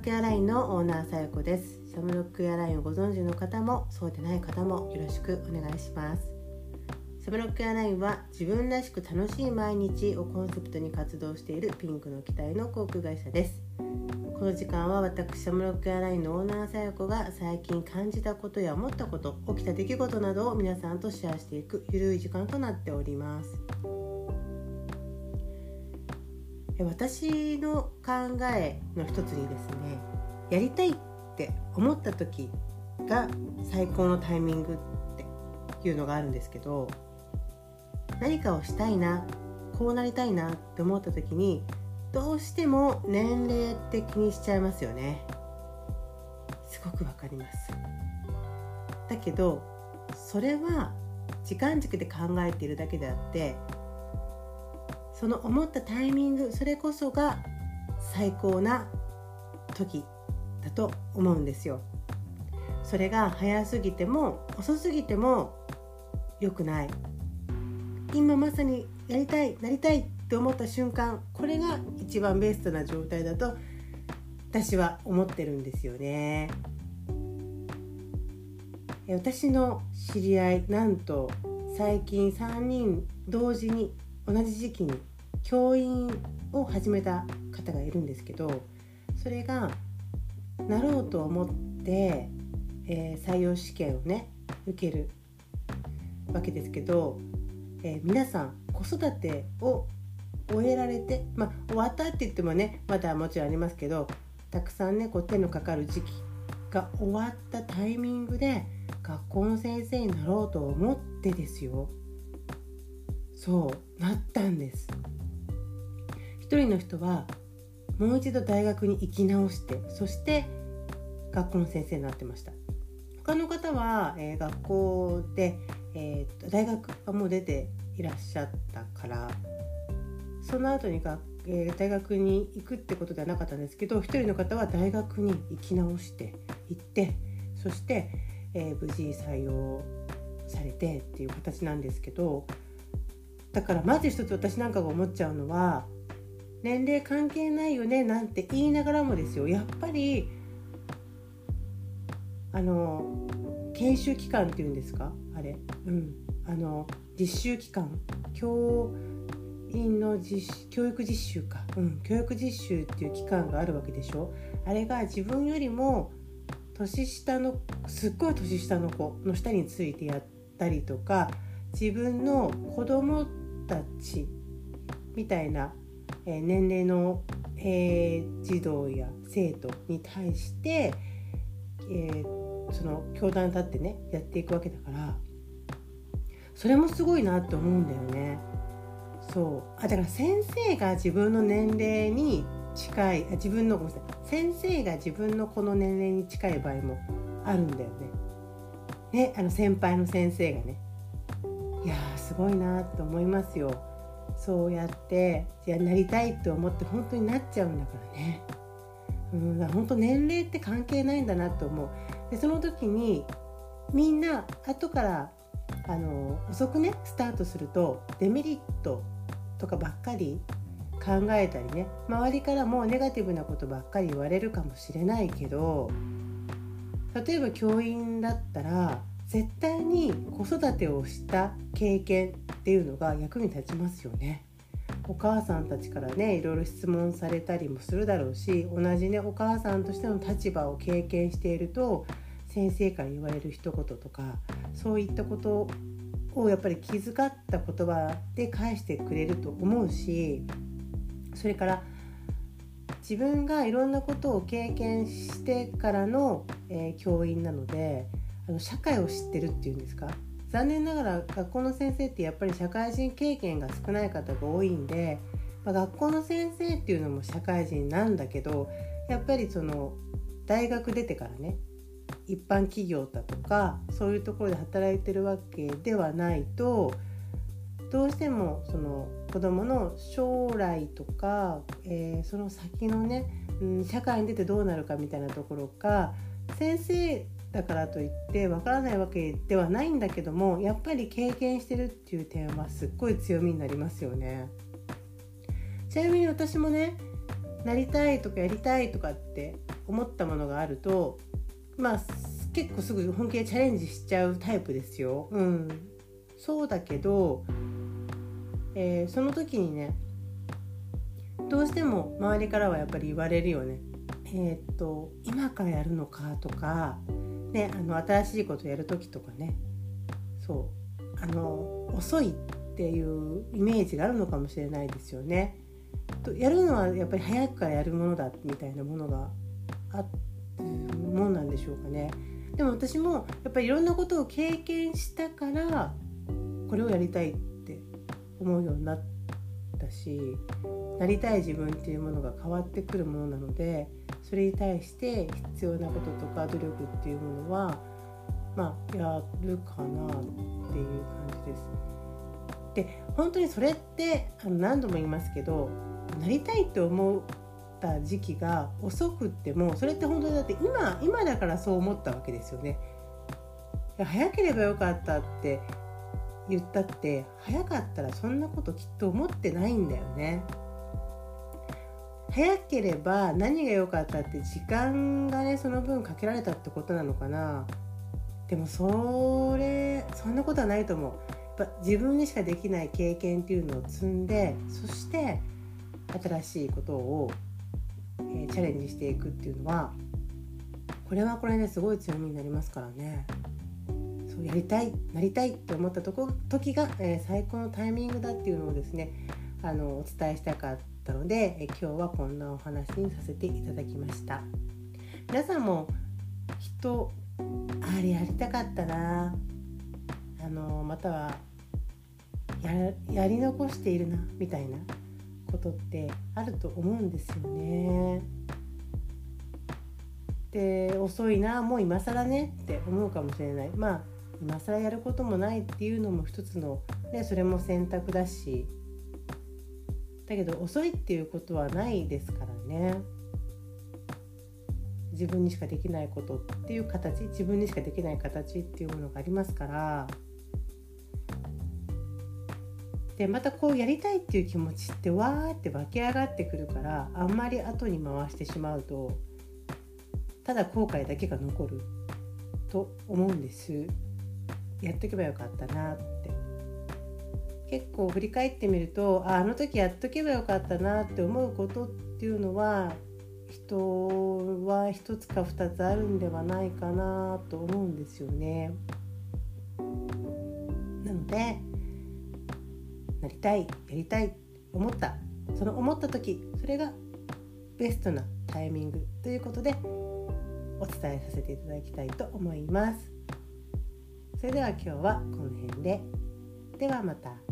ックエアラインのオーナーさよこです。シャムロックエアラインをご存知の方もそうでない方もよろしくお願いします。シャムロックエアラインは自分らしく楽しい毎日をコンセプトに活動しているピンクの機体の航空会社です。この時間は私シャムロックエアラインのオーナーさよこが最近感じたことや思ったこと起きた出来事などを皆さんとシェアしていくゆるい時間となっております。私の考えの一つにですねやりたいって思った時が最高のタイミングっていうのがあるんですけど何かをしたいなこうなりたいなって思った時にどうしても年齢って気にしちゃいますよね。すごくわかります。だけどそれは時間軸で考えているだけであってその思ったタイミングそれこそが最高な時だと思うんですよ。それが早すぎても遅すぎても良くない。今まさにやりたいなりたいって思った瞬間これが一番ベストな状態だと私は思ってるんですよね。私の知り合いなんと最近3人同時に同じ時期に教員を始めた方がいるんですけどそれがなろうと思って、えー、採用試験をね受けるわけですけど、えー、皆さん子育てを終えられて、まあ、終わったって言ってもねまだもちろんありますけどたくさんねこう手のかかる時期が終わったタイミングで学校の先生になろうと思ってですよ。そうなったんです。一人の人はもう一度大学に行き直してそして学校の先生になってました。他の方は、えー、学校で、えー、大学はもう出ていらっしゃったからその後にが、えー、大学に行くってことではなかったんですけど一人の方は大学に行き直して行ってそして、え無事採用されてっていう形なんですけどだからまず一つ私なんかが思っちゃうのは年齢関係ないよねなんて言いながらもですよ。やっぱりあの研修期間っていうんですか？あれ？うん。あの実習期間。教員の実教育実習か、うん、教育実習っていう期間があるわけでしょ？あれが自分よりも年下のすっごい年下の子の下についてやったりとか自分の子供たちみたいなえ年齢の、え、児童や生徒に対して、え、その教団に立ってねやっていくわけだからそれもすごいなって思うんだよね。そうあだから先生が自分の年齢に近いあ自分のごめんなさい先生が自分のこの年齢に近い場合もあるんだよね。ねあの先輩の先生がね。いやーすごいなって思いますよ。そうやってやなりたいって思って本当になっちゃうんだからね。うん、だから本当年齢って関係ないんだなと思う。でその時にみんな後からあの遅くねスタートするとデメリットとかばっかり考えたりね周りからもネガティブなことばっかり言われるかもしれないけど例えば教員だったら絶対に子育てをした経験っていうのが役に立ちますよね。お母さんたちからねいろいろ質問されたりもするだろうし同じねお母さんとしての立場を経験していると先生から言われる一言とかそういったことをやっぱり気遣った言葉で返してくれると思うしそれから自分がいろんなことを経験してからの、えー、教員なのであの社会を知ってるっていうんですか？残念ながら学校の先生ってやっぱり社会人経験が少ない方が多いんで、まあ、学校の先生っていうのも社会人なんだけどやっぱりその大学出てからね一般企業だとかそういうところで働いてるわけではないとどうしてもその子どもの将来とか、えー、その先のね、うん、社会に出てどうなるかみたいなところか先生だからといってわからないわけではないんだけどもやっぱり経験してるっていう点はすっごい強みになりますよね。ちなみに私もねなりたいとかやりたいとかって思ったものがあるとまあ結構すぐ本気でチャレンジしちゃうタイプですよ。うん、そうだけど、えー、その時にねどうしても周りからはやっぱり言われるよね。えー、っと今からやるのかとか、ね、あの新しいことやる時とかねそうあの遅いっていうイメージがあるのかもしれないですよね。とやるのはやっぱり早くからやるものだみたいなものがあるもんなんでしょうかね。でも私もやっぱりいろんなことを経験したからこれをやりたいって思うようになったしなりたい自分っていうものが変わってくるものなのでそれに対して必要なこととか努力っていうものはまあやるかなっていう感じです。で本当にそれってあの何度も言いますけどなりたいって思った時期が遅くってもそれって本当にだって今今だからそう思ったわけですよね。早ければよかったって言ったって早かったらそんなこときっと思ってないんだよね。早ければ何が良かったって時間がねその分かけられたってことなのかな。でもそれそんなことはないと思う。やっぱ自分にしかできない経験っていうのを積んでそして新しいことを、えー、チャレンジしていくっていうのはこれはこれですごい強みになりますからね。そうやりたいなりたいって思ったとこ時が、えー、最高のタイミングだっていうのをですねあのお伝えしたかったので、え今日はこんなお話にさせていただきました。皆さんも人あれやりたかったな。あのまたはやり残しているなみたいなことってあると思うんですよね。で遅いなもう今更ねって思うかもしれない。まあ今更やることもないっていうのも一つの、ね、それも選択だし。だけど遅いっていうことはないですからね。自分にしかできないことっていう形自分にしかできない形っていうものがありますから。でまたこうやりたいっていう気持ちってわーって湧き上がってくるからあんまり後に回してしまうとただ後悔だけが残ると思うんです。やっとけばよかったな。結構振り返ってみるとああの時やっとけばよかったなって思うことっていうのは人は一つか二つあるんではないかなと思うんですよね。なのでなりたいやりたい思ったその思った時それがベストなタイミングということでお伝えさせていただきたいと思いますそれでは今日はこの辺でではまた。